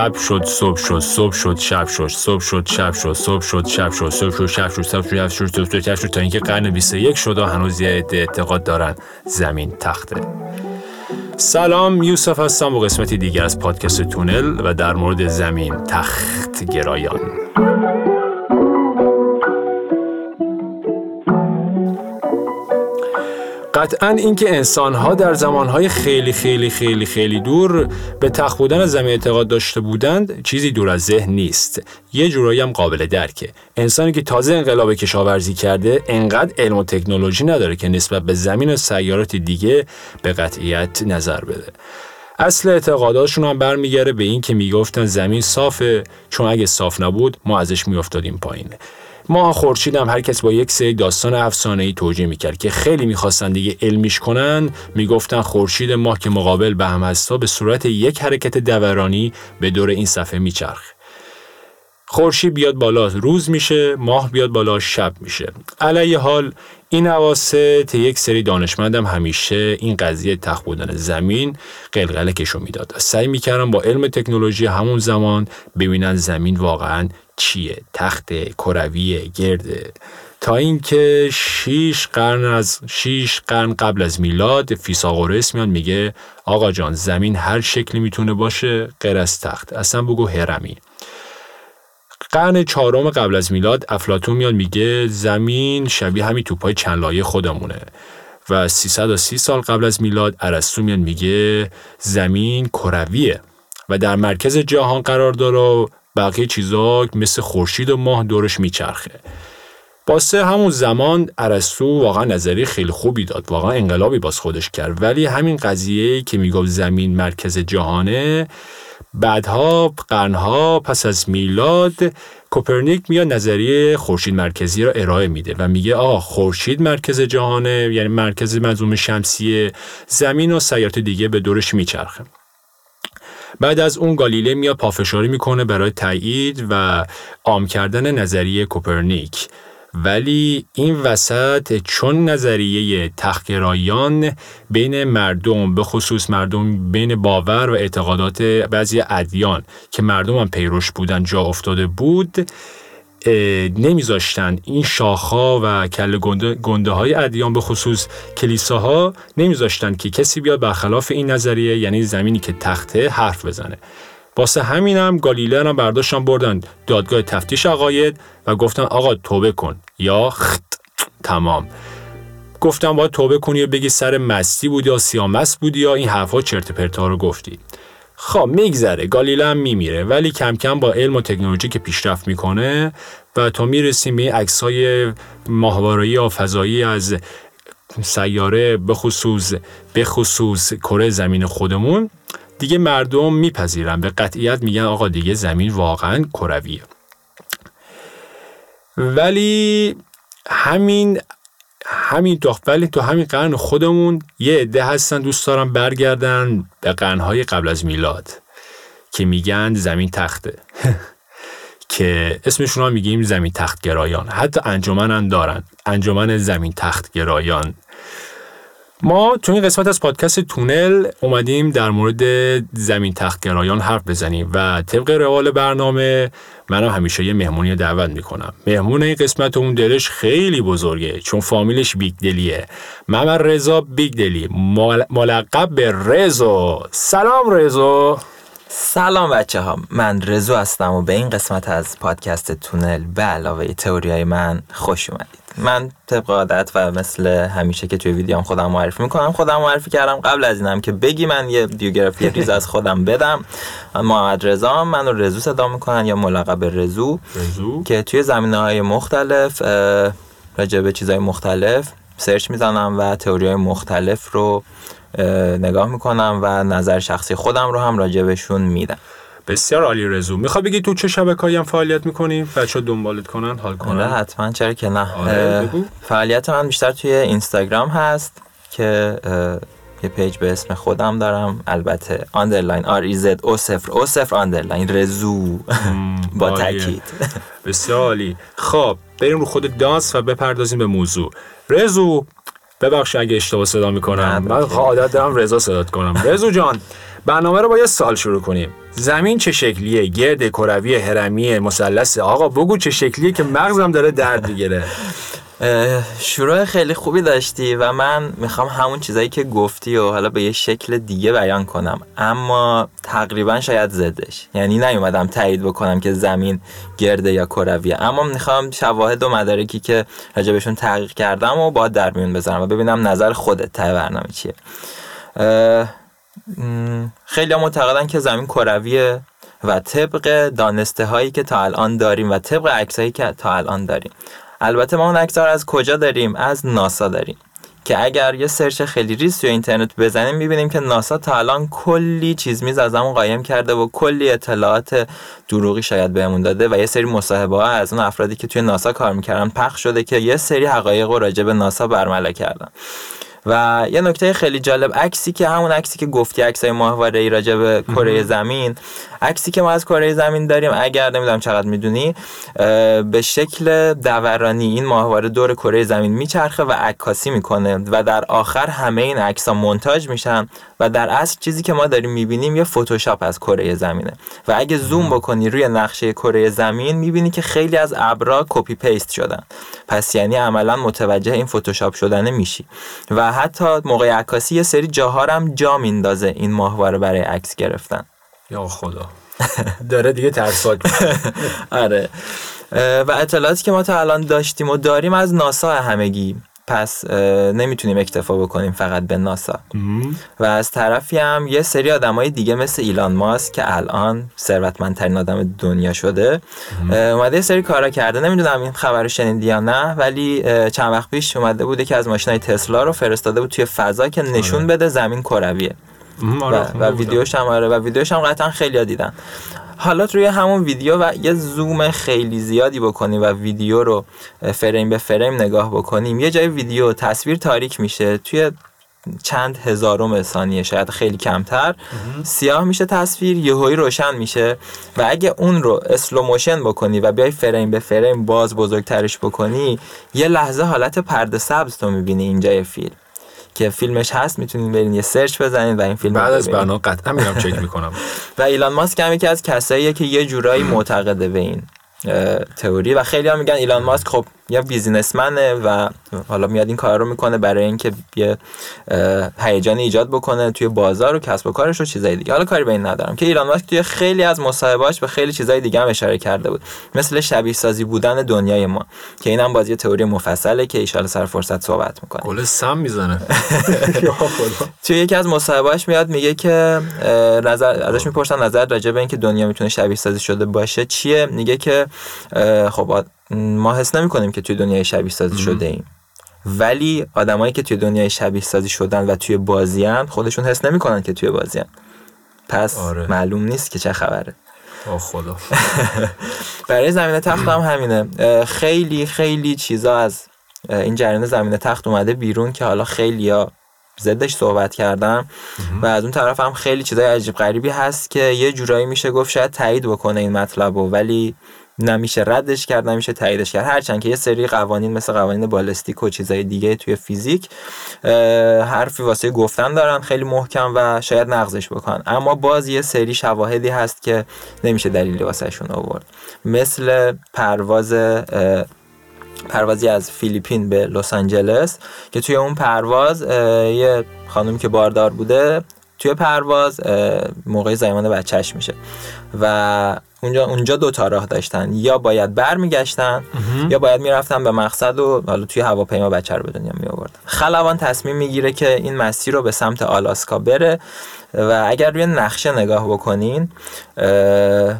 شب شد صبح شد صبح شد شب شد صبح شد شب شد صبح شد شب شد صبح شد شب شد صبح شد شب شد شب شد تا اینکه قرن 21 شد و هنوز یه اعتقاد دارن زمین تخته. سلام یوسف هستم با قسمتی دیگر از پادکست تونل و در مورد زمین تخت گرایان. قطعا اینکه انسانها در زمانهای خیلی خیلی خیلی خیلی دور به تخت بودن زمین اعتقاد داشته بودند چیزی دور از ذهن نیست. یه جورایی هم قابل درکه. انسانی که تازه انقلاب کشاورزی کرده انقدر علم و تکنولوژی نداره که نسبت به زمین و سیارات دیگه به قطعیت نظر بده. اصل اعتقاداتشون هم برمیگره به این که می‌گفتن زمین صافه چون اگه صاف نبود ما ازش میافتادیم پایین. ما خورشید هم هر کس با یک سری داستان افسانه ای توجیه می‌کرد که خیلی می‌خواستن دیگه علمیش کنن می‌گفتن خورشید ماه که مقابل به هم هستا به صورت یک حرکت دورانی به دور این صفحه میچرخ. خورشید بیاد بالا روز میشه ماه بیاد بالا شب میشه. علیه حال این عواسط یک سری دانشمندم همیشه این قضیه تخت بودن زمین قلقله کشو می‌داد. سعی می‌کردن با علم تکنولوژی همون زمان ببینن زمین واقعا چیه تخت کروی گرده. تا اینکه شیش قرن از شیش قرن قبل از میلاد فیساغورس میاد میگه آقا جان زمین هر شکلی می‌تونه باشه غیر از تخت. اصلا بگو هرمی قرن چهارم قبل از میلاد افلاتون میاد میگه زمین شبیه همین توپای چند لایه خودمونه. و 330 سال قبل از میلاد ارسطو میاد میگه زمین کرویه و در مرکز جهان قرار داره و بقیه چیزا مثل خورشید و ماه دورش میچرخه. باسه همون زمان ارسطو واقعا نظری خیلی خوبی داد واقعا انقلابی باز خودش کرد. ولی همین قضیه که می‌گفت زمین مرکز جهانه بعدها قرنها پس از میلاد کوپرنیک میاد نظریه خورشید مرکزی را ارائه میده و میگه آه خورشید مرکز جهانه یعنی مرکز منظوم شمسی زمین و سیارات دیگه به دورش میچرخه. بعد از اون گالیله میاد پافشاری می‌کنه برای تایید و عام کردن نظریه کوپرنیک. ولی این وسط چون نظریه تخگرایان بین مردم به خصوص مردم بین باور و اعتقادات بعضی ادیان که مردم هم پیروش بودن جا افتاده بود نمیذاشتن این شاخها و کل گنده, گنده های ادیان به خصوص کلیساها نمیذاشتن که کسی بیاد برخلاف این نظریه یعنی زمینی که تخته حرف بزنه. واسه همینم گالیله هم برداشتن بردن. دادگاه تفتیش عقاید و گفتن آقا توبه کن. یا خط تمام. گفتم باید توبه کنی و بگی سر مستی بودی یا سیامست بودی یا این حرفا چرت پرتا رو گفتی. خب میگذره. گالیله هم میمیره. ولی کم کم با علم و تکنولوژی که پیشرفت می‌کنه و تا می‌رسیم به عکسای ماهواره‌ای یا فضایی از سیاره به خصوص به خصوص کره زمین خودمون دیگه مردم میپذیرن. به قطعیت میگن آقا دیگه زمین واقعا کرویه. ولی همین همین ولی تو همین قرن خودمون یه عده هستن دوست دارن برگردن به قرنهای قبل از میلاد که میگن زمین تخته. که اسمشون ها میگیم زمین تخت گرایان حتی انجمن هم دارن. انجمن زمین تخت گرایان ما تو این قسمت از پادکست تونل اومدیم در مورد زمین تخت گرایان حرف بزنیم و طبق روال برنامه منم همیشه یه مهمونی دعوت می‌کنم. مهمون این قسمت اون دلش خیلی بزرگه چون فامیلش بیگ دلیه. ممد رضا بیگ دلی ملقب به رزو سلام رزو سلام بچه ها من رزو هستم و به این قسمت از پادکست تونل به علاوه تئوری های من خوش اومدید. من طبق عادت و مثل همیشه که توی ویدیوم خودم معرفی می‌کنم خودم معرفی کردم قبل از اینم که بگی من یه بیوگرافی ریز از خودم بدم. من محمد رضا من رو رزو صدا می‌کنن یا ملقب رزو رزو که توی زمینه های مختلف راجع به چیزهای مختلف سرچ می‌زنم و تئوری های مختلف رو نگاه می‌کنم و نظر شخصی خودم رو هم راجع بهشون میدم. بسیار عالی رزو می‌خوای بگی تو چه شبکه‌ای هم فعالیت می‌کنی؟ بچه دنبالت کنن حال کنن؟ نه حتما چرا که نه. آره فعالیت من بیشتر توی اینستاگرام هست که یه page به اسم خودم دارم. البته underline R E Z O صفر O صفر underline رزو. با تاکید. بسیار عالی. خب بریم رو خود دانس و بپردازیم به موضوع. رزو ببخش اگه اشتباه صدا می‌کنم. من عادت دارم رضا صدات کنم. رزو جان. برنامه رو با یه سوال شروع کنیم. زمین چه شکلیه؟ گرد کروی هرمی مثلث آقا بگو چه شکلیه که مغزم داره درد می‌گیره. شروع خیلی خوبی داشتی و من می‌خوام همون چیزایی که گفتی و حالا به یه شکل دیگه بیان کنم. اما تقریبا شاید زدش یعنی نیومدم تایید بکنم که زمین گرده یا کرویه. اما می‌خوام شواهد و مدارکی که راجبشون تحقیق کردم و با در میون بذارم و ببینم نظر خودت ته برنامه چیه. خیلی معتقدن که زمین کرویه و طبق دانسته هایی که تا الان داریم و طبق عکسایی که تا الان داریم. البته ما اون اکثر از کجا داریم؟ از ناسا داریم. که اگر یه سرچ خیلی ریز توی اینترنت بزنیم می‌بینیم که ناسا تا الان کلی چیز میز از همون قایم کرده و کلی اطلاعات دروغی شاید بهمون داده و یه سری مصاحبه ها از اون افرادی که توی ناسا کار می‌کردن پخش شده که یه سری حقایق و راجع به ناسا برملا کردن. و یه نکته خیلی جالب عکسی که همون عکسی که گفتی عکسای ماهواره ای راجع به کره زمین عکسی که ما از کره زمین داریم اگر نمی‌دونم چقدر می‌دونی به شکل دورانی این ماهواره دور کره زمین میچرخه و عکاسی می‌کنه و در آخر همه این عکس ها مونتاژ میشن. و در اصل چیزی که ما داریم می‌بینیم یه فتوشاپ از کره زمینه. و اگه زوم بکنی روی نقشه کره زمین می‌بینی که خیلی از ابرا copy paste شدن. پس یعنی عملا متوجه این فتوشاپ شدن میشی. و حتی موقع عکاسی یه سری جاها هم جا میندازه این ماهواره برای عکس گرفتن. یا خدا. داره دیگه ترساک آره. و اطلاعاتی که ما تا الان داشتیم و داریم از ناسا همگی. پس نمی‌تونیم اکتفا بکنیم فقط به ناسا. و از طرفی هم یه سری آدمای دیگه مثل ایلان ماسک که الان ثروتمندترین آدم دنیا شده اومده یه سری کارا کرده. نمی‌دونم این خبر رو شنیدی یا نه ولی چند وقت پیش اومده بوده که از ماشینای تسلا رو فرستاده بود توی فضا که نشون آره. بده زمین کرویه. آره، و, و ویدیوش هم آره و ویدیوش هم قطعا خیلی دیدن. حالا روی همون ویدیو و یه زوم خیلی زیادی بکنیم و ویدیو رو فریم به فریم نگاه بکنیم یه جای ویدیو تصویر تاریک میشه توی چند هزارم ثانیه شاید خیلی کمتر سیاه میشه تصویر یهویی روشن میشه و اگه اون رو slow motion بکنی و بیای فریم به فریم باز بزرگترش بکنی یه لحظه حالت پرده سبز تو می‌بینی اینجای فیلم. که فیلمش هست می‌تونید برین یه سرچ بزنید و این فیلم بعد از برنامه قطعا میرم چک می‌کنم. و ایلان ماسک هم یکی از کساییه که یه جورایی معتقده به این تئوری. و خیلی هم میگن ایلان ماسک خب یا بیزینسمنه و حالا میاد این کار رو می‌کنه برای اینکه یه هیجان ایجاد بکنه توی بازار و کسب و کارش و چیزای دیگه. حالا کاری به این ندارم که ایلان ماسک توی خیلی از مصاحبهاش به خیلی چیزای دیگه هم اشاره کرده بود. مثل شبیه سازی بودن دنیای ما که اینم بازی تئوری مفصله که ایشالا سر فرصت صحبت می‌کنه. گل سم می‌زنه. توی یکی از مصاحبهاش میاد میگه که نظر ازش می‌پرسن نظر راجع به اینکه دنیا می‌تونه شبیه سازی شده باشه چیه؟ میگه که خب ما حس نمی کنیم که توی دنیای شبیه سازی شده ایم ولی آدمایی که توی دنیای شبیه سازی شدن و توی بازیان خودشون حس نمی‌کنن که توی بازیان پس آره. معلوم نیست که چه خبره. آه خدا. برای زمین تخت هم همینه. خیلی خیلی چیزا از این جریان زمین تخت اومده بیرون که حالا خیلی ها زدش صحبت کردم و از اون طرف هم خیلی چیزای عجیب غریبی هست که یه جورایی میشه گفت شاید تایید بکنه این مطلب ولی نمیشه ردش کرد نمیشه تاییدش کرد. هرچند که یه سری قوانین مثل قوانین بالستیک و چیزای دیگه توی فیزیک حرفی واسه گفتن دارن خیلی محکم و شاید نقضش بکنن. اما باز یه سری شواهدی هست که نمیشه دلیلی واسهشون آورد. مثل پرواز پروازی از فیلیپین به لس آنجلس که توی اون پرواز یه خانم که باردار بوده توی پرواز موقع زایمان بچهش میشه. و اونجا اونجا دو تا راه داشتن. یا باید برمیگشتن یا باید می‌رفتن به مقصد و حالا توی هواپیما بچه رو به دنیا می آوردن خلبان تصمیم می‌گیره که این مسیر رو به سمت آلاسکا بره و اگر روی نقشه نگاه بکنین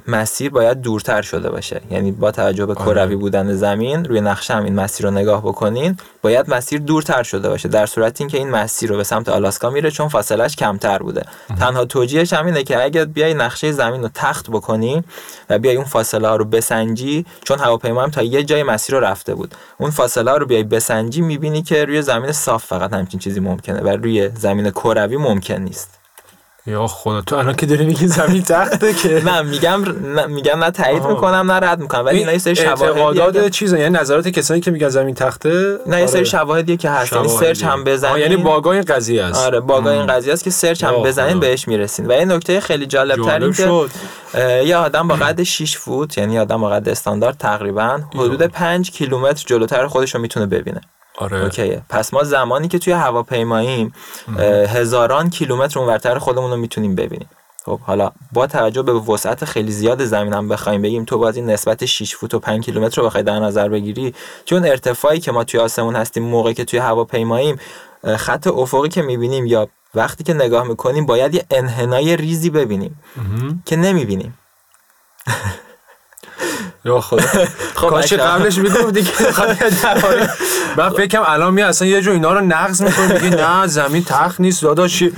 مسیر باید دورتر شده باشه. یعنی با توجه به کروی آره. بودن زمین روی نقشه هم این مسیر رو نگاه بکنین باید مسیر دورتر شده باشه. در صورت اینکه این مسیر رو به سمت آلاسکا میره چون فاصلش کمتر بوده. تنها توجیهش هم اینه که اگر بیای نقشه زمین رو تخت بکنی و بیای اون فاصله ها رو بسنجی چون هواپیما هم تا یه جای مسیر رو رفته بود. اون فاصله ها رو بیای بسنجی می‌بینی که روی زمین صاف فقط همچین چیزی ممکنه و روی زمین کروی ممکن نیست. یا خدا تو الان که داری میگی زمین تخته که نه میگم نه میگم نه تایید. می‌کنم نه رد می‌کنم ولی اینا یه سری اعتقادات چیزا یعنی نظرات کسانی که میگن زمین تخته نه یه سری آره. شواهدیه که هست یعنی. search هم بزنین یعنی bug ای این قضیه است آره bug ای این. قضیه است که search هم بزنین خدا. بهش می‌رسین و یه نکته خیلی جالب تر این که یه آدم با قد 6 فوت یعنی آدم با قد استاندارد تقریبا حدود 5 کیلومتر جلوتر خودش رو می‌تونه ببینه آره. okay ه. پس ما زمانی که توی هواپیماییم هزاران کیلومتر اونورتر خودمون رو می‌تونیم ببینیم. خب حالا با توجه به وسعت خیلی زیاد زمین هم بخوایم بگیم تو باز این نسبت 6 فوت و 5 کیلومتر رو بخوای در نظر بگیری. چون ارتفاعی که ما توی آسمون هستیم موقعی که توی هواپیماییم خط افقی که می‌بینیم یا وقتی که نگاه می‌کنیم باید یه انحنای ریزی ببینیم. که نمی‌بینیم. یا خدا. خب کاش. قبلش می‌گفتی که. من فکرم الان می اصلا یه جو اینا رو نقض می‌کنه میگه نه زمین تخت نیست داداشی.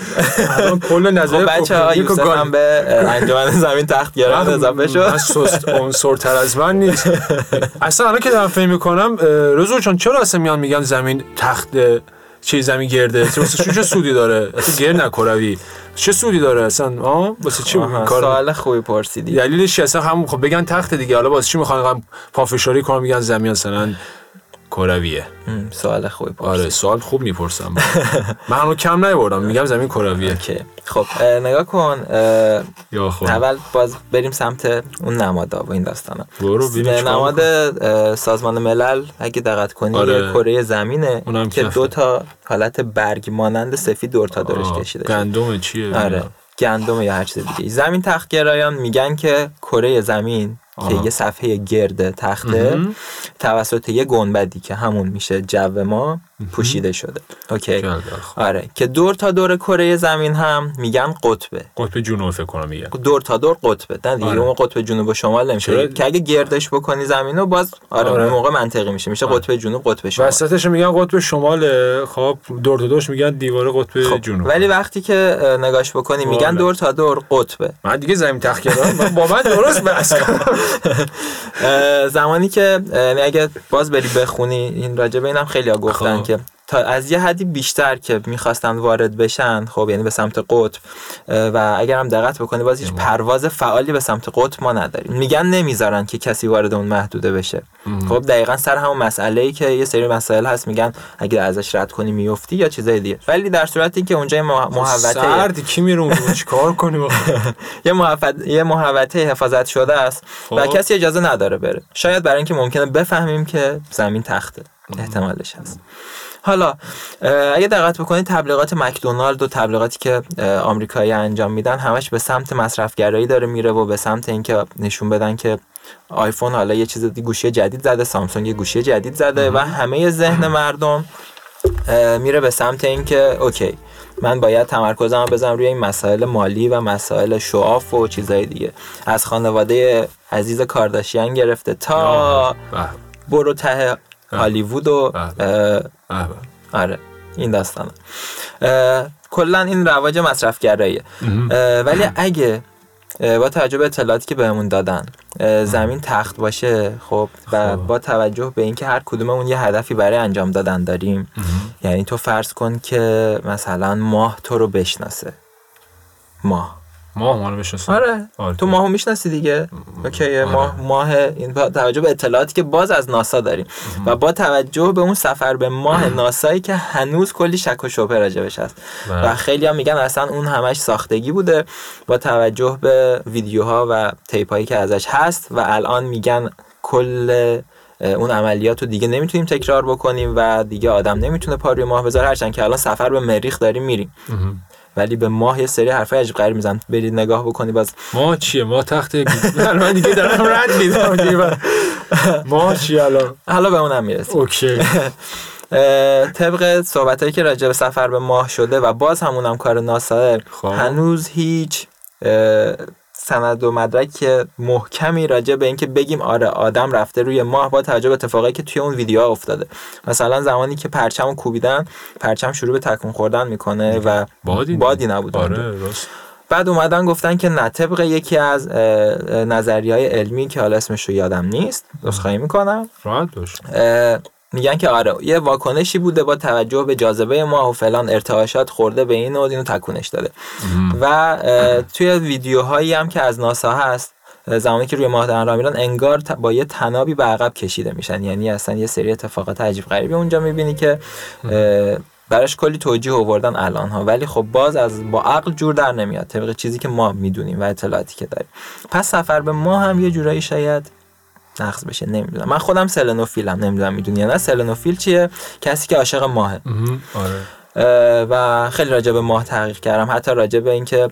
الان کل نظر بچه ها یوسف هم به انجمن زمین تخت گرفت اضافه شد. سست عنصرتر از من نیست. اصلا الان که دارم فکر می‌کنم رزو چون چرا اصلا میان میگن زمین تخت چه زمین گرده؟ چه سودی داره؟ اصلا گرد نکروی. چه سودی داره اصلا؟ آه واسه چی این کار سوال خوبی پرسیدی. دلیلش؟ اصلا هم خب بگن تخت دیگه. حالا واسه چی می‌خوان پافشاری کنن میگن زمین مثلا کرویه. سوال خوبی پرسیدی آره سوال خوب می‌پرسم. من هنوز کم نیوردم میگم زمین کرویه. خب اه، نگاه کن اول باز بریم سمت اون نمادا و این داستانا. نماد سازمان ملل اگه دقت کنی آره. کره زمینه که کفه. دو تا حالت برگ مانند سفید دور تا دورش کشیده. گندم چیه؟ آره گندم یا هر چیز دیگه. زمین تختگرایان میگن که کره زمین که. یه صفحه گرد تخته. توسط یه گنبدی که همون میشه جو ما پوشیده شده اوکی خب. آره که دور تا دور کره زمین هم میگن قطبه قطب جنوب فکر کنم میگن دور تا دور قطبه نه دیگه آره. اون قطب جنوب و شمال نمیشه؟ که اگه گردش بکنی زمین رو باز آره, آره. موقع منطقی میشه میشه آره. قطب جنوب قطب شمال وسطش میگن قطب شمال خب دور تا دورش میگن دیواره قطب خب جنوب ولی وقتی که نگاش بکنی میگن. دور تا دور قطبه من دیگه زمین من با من درست اه، زمانی که یعنی اگه باز بری بخونی این راجع به اینم خیلی ها گفتن خب. که تا از یه حدی بیشتر که می‌خواستن وارد بشن خب یعنی به سمت قطب و اگر هم دقت بکنی باز هیچ. پرواز فعالی به سمت قطب ما نداریم. میگن نمی‌ذارن که کسی وارد اون محدوده بشه. خب دقیقا سر همون مسئله ای که یه سری مسائل هست میگن اگه ازش رد کنی میفتی یا چیزای دیگه. ولی در صورتی که اونجا محوطه سرد کی میره اونجا؟ چیکار کنی یه محوطه یه محوطه حفاظت شده است و خب. کسی اجازه نداره بره. شاید برای اینکه ممکنه بفهمیم که زمین تخته. احتمالش هست. حالا اگه دقت بکنید تبلیغات مکدونالد و تبلیغاتی که آمریکایی انجام میدن همش به سمت مصرفگرایی داره میره و به سمت اینکه نشون بدن که آیفون حالا یه چیز گوشی جدید زده سامسونگ یه گوشی جدید زده و همه ذهن مردم میره به سمت اینکه اوکی من باید تمرکزم بزنم روی این مسائل مالی و مسائل شعاف و چیزای دیگه. از خانواده عزیز کارداشیان گرفته تا برو ته هالیوود و. آره این داستانه کلا این رواج مصرفگراییه مهم. اه، ولی اگه با توجه به اطلاعاتی که بهمون دادن زمین تخت باشه خب و خب. با توجه به اینکه هر کدوممون یه هدفی برای انجام دادن داریم. یعنی تو فرض کن که مثلا ماه تو رو بشناسه ماه ماه ما رو آره. آره. تو ماهو می‌شناسی دیگه؟ اوکی ماه ماه این با توجه به اطلاعاتی که باز از ناسا داریم. و با توجه به اون سفر به ماه ناسایی که هنوز کلی شک و شبهه راجبش هست. بله. و خیلی هم میگن اصلا اون همش ساختگی بوده. با توجه به ویدیوها و تیپ هایی که ازش هست و الان میگن کل اون عملیات رو دیگه نمی‌تونیم تکرار بکنیم و دیگه آدم نمی‌تونه پا روی ماه بذاره هرچند که الان سفر به مریخ داریم میریم. ولی به ماه یه سری حرفای عجیب غریب میزن برید نگاه بکنی باز ما چیه؟ ما تخت من دیگه دارم رد میدم. ما چی الان؟ حالا به اونم می‌رسیم. اوکی. طبق صحبت که راجع به سفر به ماه شده و باز همونم کار ناسا خب. هنوز هیچ سند و مدرک محکمی راجع به اینکه بگیم آره آدم رفته روی ماه با توجه به اتفاقایی که توی اون ویدیو افتاده. مثلا زمانی که پرچم رو کوبیدن پرچم شروع به تکون خوردن می‌کنه و بادی بادی نبود. آره راست. بعد اومدن گفتن که نه طبق یکی از نظریه های علمی که حالا اسمش رو یادم نیست خواهی می‌کنم. راحت باش. میگن که آره یه واکنشی بوده با توجه به جاذبه ماه و فلان ارتعاشات خورده به این و اینو تکونش داده. و توی ویدیوهایی هم که از ناسا هست زمانی که روی ماه دارن راه میرن انگار با یه تنابی به عقب کشیده میشن. یعنی اصلا یه سری اتفاقات عجیب غریبی اونجا می‌بینی که براش کلی توجیه آوردن الان ها ولی خب باز از با عقل جور در نمیاد. طبق چیزی که ما می‌دونیم و اطلاعاتی که داریم. پس سفر به ما هم یه جورایی شاید نقص بشه نمی‌دونم. من خودم سلنوفیلم نمی‌دونم می‌دونی یا نه. سلنوفیل چیه؟ کسی که عاشق ماهه. آره. و خیلی راجع به ماه تحقیق کردم. حتی راجع به اینکه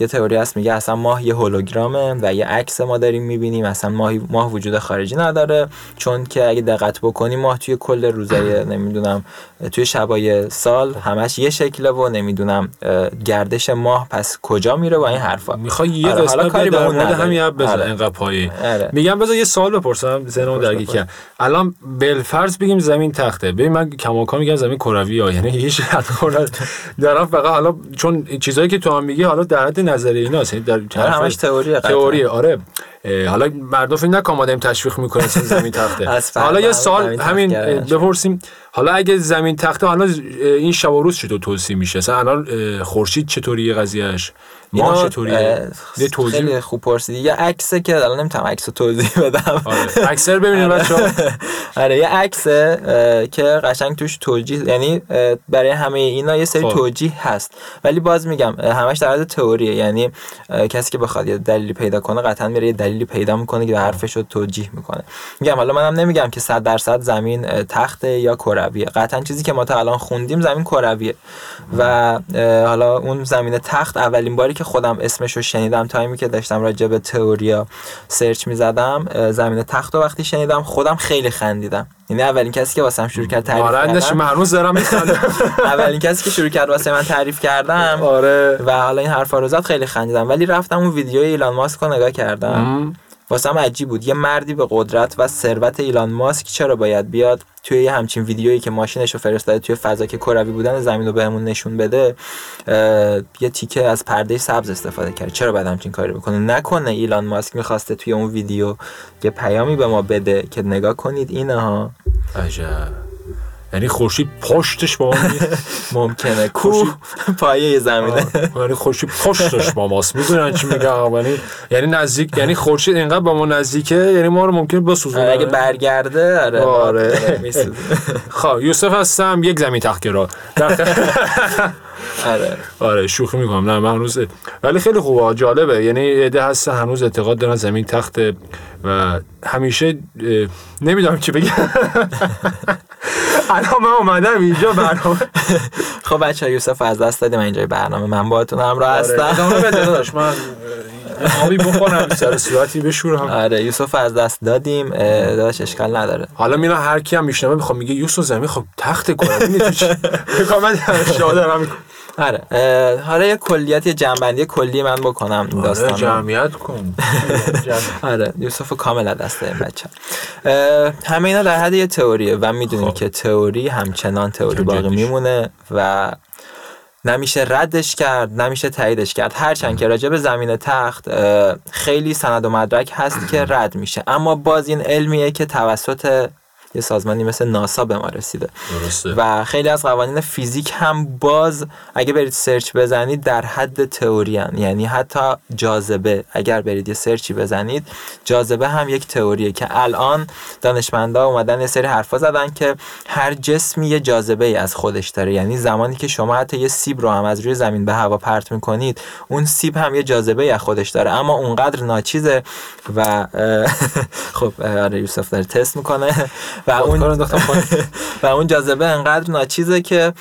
یه تئوری هست میگه اصلا ماه یه هولوگرامه و یه عکس ما داریم می‌بینیم. اصلا ماه ماه وجود خارجی نداره. چون که اگه دقت بکنی ماه توی کل روزای نمی‌دونم توی شبای سال همش یه شکله و نمی‌دونم گردش ماه پس کجا میره با این حرفا. می‌خوای یه آره قسمت کاری در مورد همین اپ بزن اینقدر پایه آره. میگم بذار یه سوال بپرسم ذهنمو درگیر کنم الان بالفرض بگیم زمین تخته. ببین من کماکان میگم زمین کروی یعنی هیچ دارم فقط حالا چون چیزایی که تو هم میگی حالا در حد نظری ایناست. یعنی در آره، همش تئوریه تئوریه. آره. حالا مردم فکر نکنم آدم تشویق می‌کنه زمین تخته. حالا یه سال همین بپرسیم. حالا اگه زمین تخته حالا این شب و روز چطور توصیف میشه؟ مثلا الان خورشید چطوریه قضیهش ما چطوریه؟ یه توضیح؟ خیلی خوب پرسیدی. یه عکسه که الان نمی‌تونم عکس رو توضیح بدم. آره. عکس رو ببینید بچه‌ها. آره یه عکسه که قشنگ توش توجیه یعنی برای همه اینا یه سری خب. توجیه هست. ولی باز میگم همش در حد تئوریه. یعنی کسی که بخواد یه دلیلی پیدا کنه قطعا میره یه دلیلی پیدا می‌کنه که حرفش رو توجیه می‌کنه. میگم حالا منم نمیگم که 100 درصد زمین تخته یا کرویه. قطعا چیزی که ما تا الان خوندیم زمین کرویه. و حالا اون زمین تخت اولین باری که خودم اسمش رو شنیدم تایمی که داشتم راجع به تئوریا سرچ می‌زدم زمین تخت رو وقتی شنیدم خودم خیلی خندیدم. یعنی اولین کسی که واسم شروع کرد تعریف کردم مهنوز دارم اولین کسی که شروع کرد واسه من تعریف کردم آره. و حالا این حرفا رو زد خیلی خندیدم. ولی رفتم اون ویدیو ایلان ماسک رو نگاه کردم. واسم عجیب بود. یه مردی به قدرت و ثروت ایلان ماسک چرا باید بیاد توی یه همچین ویدیویی که ماشینش رو فرستاده توی فضا که کروی بودن زمین رو بهمون نشون بده یه تیکه از پرده سبز استفاده کرد. چرا باید همچین کاری بکنه؟ نکنه ایلان ماسک می‌خواسته توی اون ویدیو یه پیامی به ما بده که نگاه کنید اینها. عجب. یعنی خورشید پشتش با ممکنه کو پایه زمینه. یعنی خورشید پشتش با ماست. می‌دونن چی میگم؟ یعنی یعنی نزدیک یعنی خورشید اینقدر با ما نزدیکه یعنی ما رو ممکن بسوزونه اگه برگرده آره آره. خب یوسف هستم یک زمین تخگرا آره. آره شوخی می‌کنم. نه من هنوز ولی خیلی خوبه جالبه. یعنی ایده هست هنوز اعتقاد دارن زمین تخته و همیشه نمی‌دونم چی بگم. الان من اومدم اینجا برنامه. خب بچه یوسف از دست دادیم. اینجای برنامه من باهاتون همراه آره، هستم. ادامه بده داداش. من آبی بخورم سر صورتی بشورم. آره یوسف از دست دادیم داداش اشکال نداره. حالا میرا هر کی هم میشنوه می‌خوام میگه یوسف زمین خب تخت کنه تو چی؟ می‌خوام من دارم آره حالا یه کلیت یه جنبندی کلی من بکنم آره داستان جمعیت کن. آره یوسف کامل دست این بچه همه اینا در حد یه تئوریه و می‌دونیم خب. که تئوری همچنان تئوری باقی میمونه و نمیشه ردش کرد نمیشه تاییدش کرد. هرچند که راجع به زمین تخت خیلی سند و مدرک هست که رد میشه. اما باز این علمیه که توسط یه سازمانی مثل ناسا به ما رسیده. درسته. و خیلی از قوانین فیزیک هم باز اگه برید سرچ بزنید در حد تئوریان یعنی حتی جاذبه. اگر برید یه سرچی بزنید جاذبه هم یک تئوریه که الان دانشمندا اومدن یه سری حرفا زدن که هر جسمی یه جاذبه ای از خودش داره. یعنی زمانی که شما حتی یه سیب رو هم از روی زمین به هوا پرت می‌کنید اون سیب هم یه جاذبه ای از خودش داره. اما اونقدر ناچیزه و خب آره یوسف داره تست می‌کنه. و اون و اون جاذبه انقدر ناچیزه که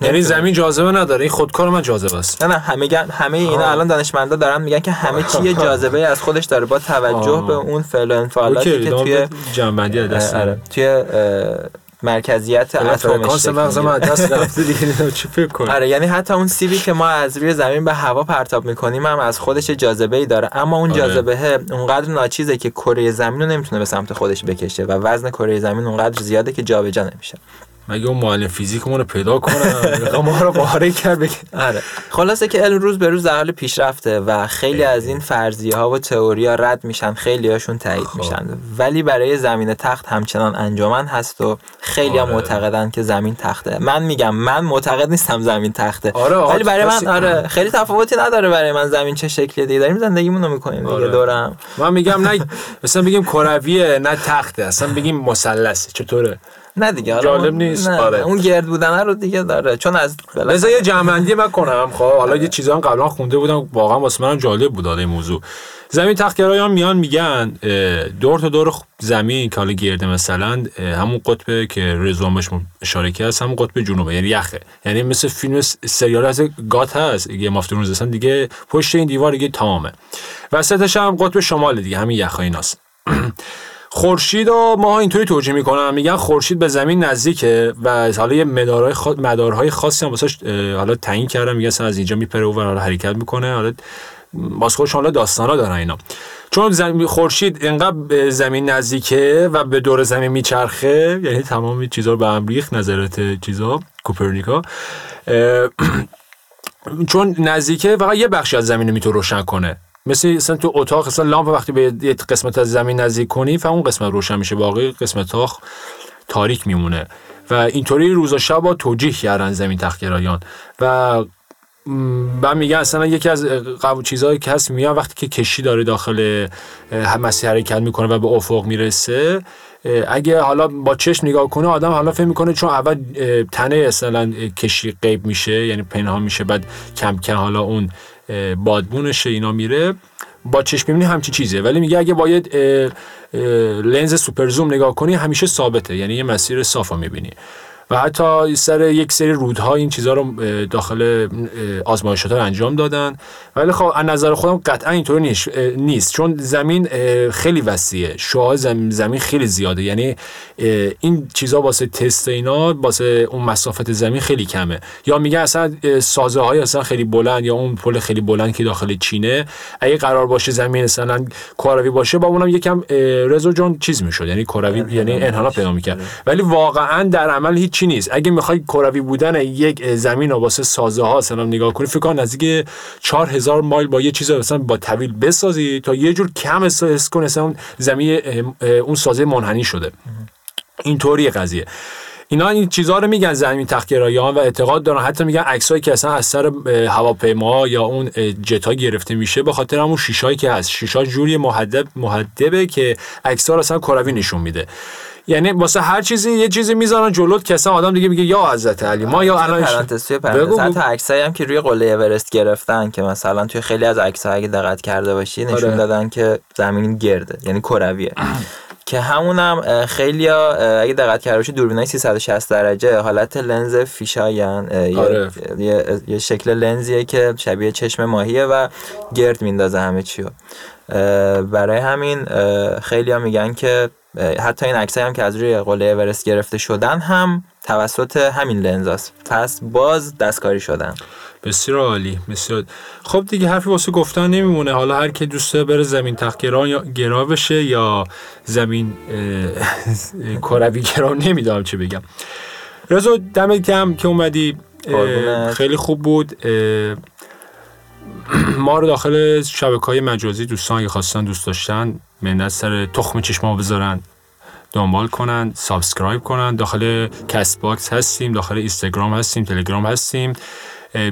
یعنی زمین جاذبه نداره این خودکار من جاذبه است. نه نه همه همه اینا الان دانشمندا دارن میگن که همه چی جاذبه از خودش داره با توجه به اون فعل و که توی جنبندی دست توی مرکزیت اتمش مغز من دست رفته دیگه چی فکر کنم آره یعنی حتی اون سیبی که ما از روی زمین به هوا پرتاب می‌کنیم هم از خودش جاذبه ای داره. اما اون آره. جاذبه اونقدر ناچیزه که کره زمین رو نمی‌تونه به سمت خودش بکشه و وزن کره زمین اونقدر زیاده که جابجا نمیشه. مگه اون معلم فیزیکمون رو پیدا کنم ما رو باره کرد آره. خلاصه که علم روز به روز در حال پیشرفته و خیلی از این فرضیه ها و تئوری ها رد میشن خیلی هاشون تایید خب. میشن. ولی برای زمین تخت همچنان انجمن هست و خیلی آره. معتقدن که زمین تخته. من میگم من معتقد نیستم زمین تخته. آره ولی برای من آره خیلی تفاوتی نداره برای من زمین چه شکلی دیگه. داریم زندگیمون رو می‌کنیم دیگه آره. دورم. من میگم نه مثلا بگیم کرویه نه تخته. اصلا بگیم مثلث چطوره؟ نه دیگه جالب نیست آره. اون گرد بودن رو دیگه داره چون از بذار یه جمعندی من کنم خب. حالا یه چیزا قبلا خونده بودم واقعا واسه من جالب بود این موضوع. زمین تختگرایان میان میگن دور تا دور زمین که حالا گرده مثلا همون قطب که رزوان اشاره کرد همون قطب جنوبه یعنی یخه. یعنی مثل فیلم سریال از گات هست یه مافتون هستن دیگه پشت این دیوار دیگه تمامه. وسطش هم قطب شمال دیگه همین یخ ایناست خورشید و ما اینطوری توجیه می‌کنم. میگن خورشید به زمین نزدیکه و حالا یه مدارهای خاص مدارهای خاصی هم واسش حالا تعیین کردم. میگن از اینجا میپره و حالا حرکت می‌کنه. حالا باز خودشون حالا داستانا دارن اینا. چون زمین خورشید انقدر به زمین نزدیکه و به دور زمین میچرخه یعنی تمام چیزا رو به هم ریخت نظرات چیزا کوپرنیکا. چون نزدیکه فقط یه بخشی از زمین رو می‌تونه روشن کنه. مثل مثلا تو اتاق مثلا لامپ وقتی به یه قسمت از زمین نزدیک کنی فهم اون قسمت روشن میشه. باقی قسمت ها تاریک میمونه. و اینطوری روز و شب توجیه کردن زمین تخگرایان و بعد میگن اصلا یکی از چیزهایی که هست وقتی که کشی داره داخل مسیر حرکت می‌کنه و به افق می‌رسه اگه حالا با چشم نگاه کنه آدم حالا فکر می‌کنه چون اول تنه اصلا کشی غیب میشه یعنی پنهان میشه بعد کم کم حالا اون بادبونش اینا میره با چشم ببینی همچی چیزه. ولی میگه اگه باید لنز سوپر زوم نگاه کنی همیشه ثابته. یعنی یه مسیر صافا می‌بینی. و حتی سر یک سری رودها این چیزها رو داخل آزمایشات رو انجام دادن. ولی خب از نظر خودم قطعا اینطور نیست. چون زمین خیلی وسیعه. شعاع زمین خیلی زیاده. یعنی این چیزها واسه تست اینا واسه اون مسافت زمین خیلی کمه. یا میگه اصلا سازه های اصلا خیلی بلند یا اون پل خیلی بلند که داخل چینه اگه قرار باشه زمین مثلا کروی باشه با اونم یکم رزو جون چیز می‌شد. یعنی کروی یعنی انحنا پیدا می‌کرد. ولی واقعا در عمل هیچ چی نیست؟ اگه می‌خوای کروی بودن یک زمین رو واسه سازه ها سلام نگاه کنی فکر کن نزدیک 4000 مایل با یه چیز مثلا با طویل بسازی تا یه جور کم احساس کنه مثلا زمین اون سازه منحنی شده. اینطوری قضیه. اینا این چیزها رو میگن زمین تخگرایان و اعتقاد دارن. حتی میگن عکسایی که اصلا از سر هواپیما یا اون جتا گرفته میشه به خاطر همون شیشایی که هست. شیشا جوری محدب محدبه که عکس‌ها اصلا کروی نشون میده. یعنی واسه هر چیزی یه چیزی می‌ذارن جلوت که اصلا آدم دیگه میگه یا حضرت علی ما یا الان پرانتز توی عکسایی هم که روی قله اورست گرفتن که مثلا توی خیلی از عکس‌ها اگه دقت کرده باشی نشون آره. دادن که زمین گرده یعنی کرویه. که همونم خیلی اگه دقت کرده باشی دوربینای 360 درجه حالت لنز فیشاین آره. یه،, یه شکل لنزیه که شبیه چشم ماهیه و گرد میندازه همه چیو. برای همین خیلی ها میگن که حتی این عکسایی هم که از روی قله اورست گرفته شدن هم توسط همین لنز است پس باز دستکاری شدن. بسیار عالی بسیار. خب دیگه حرفی واسه گفتن نمیمونه. حالا هر که دوسته بره زمین تخت گرا یا گرا بشه یا زمین کروی گرا نمی‌دونم چه بگم. رضا دمت گرم که اومدی. خیلی خوب بود. ما رو داخل شبکه های مجازی دوستان اگه خواستن دوست داشتن منت سر تخم چشما بذارن. دنبال کنن subscribe کنن. داخل Castbox هستیم داخل اینستاگرام هستیم تلگرام هستیم.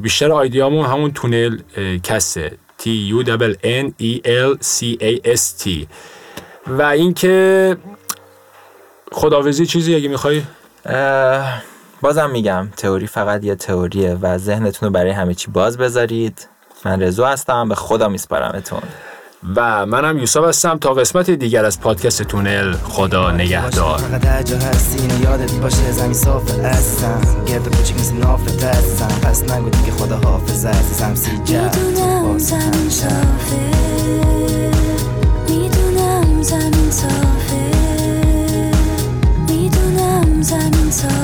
بیشتر ID یامون همون تونل کسه. T U N E L C A S T. و اینکه خداویزی چیزی اگه می‌خوای؟ بازم میگم تئوری فقط یه تئوریه و ذهنتون رو برای همه چی باز بذارید. من رضا هستم به خدا میسپارمتون. و منم یوسف هستم. تا قسمت دیگر از پادکست تونل خدا نگهدار. فقط هر هستی اینو یادت باشه زمین صاف هستم. گرد کوچیک مثل نافت هستم پس نگو دیگه خدا حافظ عزیزم سی جفت می‌دونم زمین صافه می‌دونم زمین صافه می‌دونم زمین صافه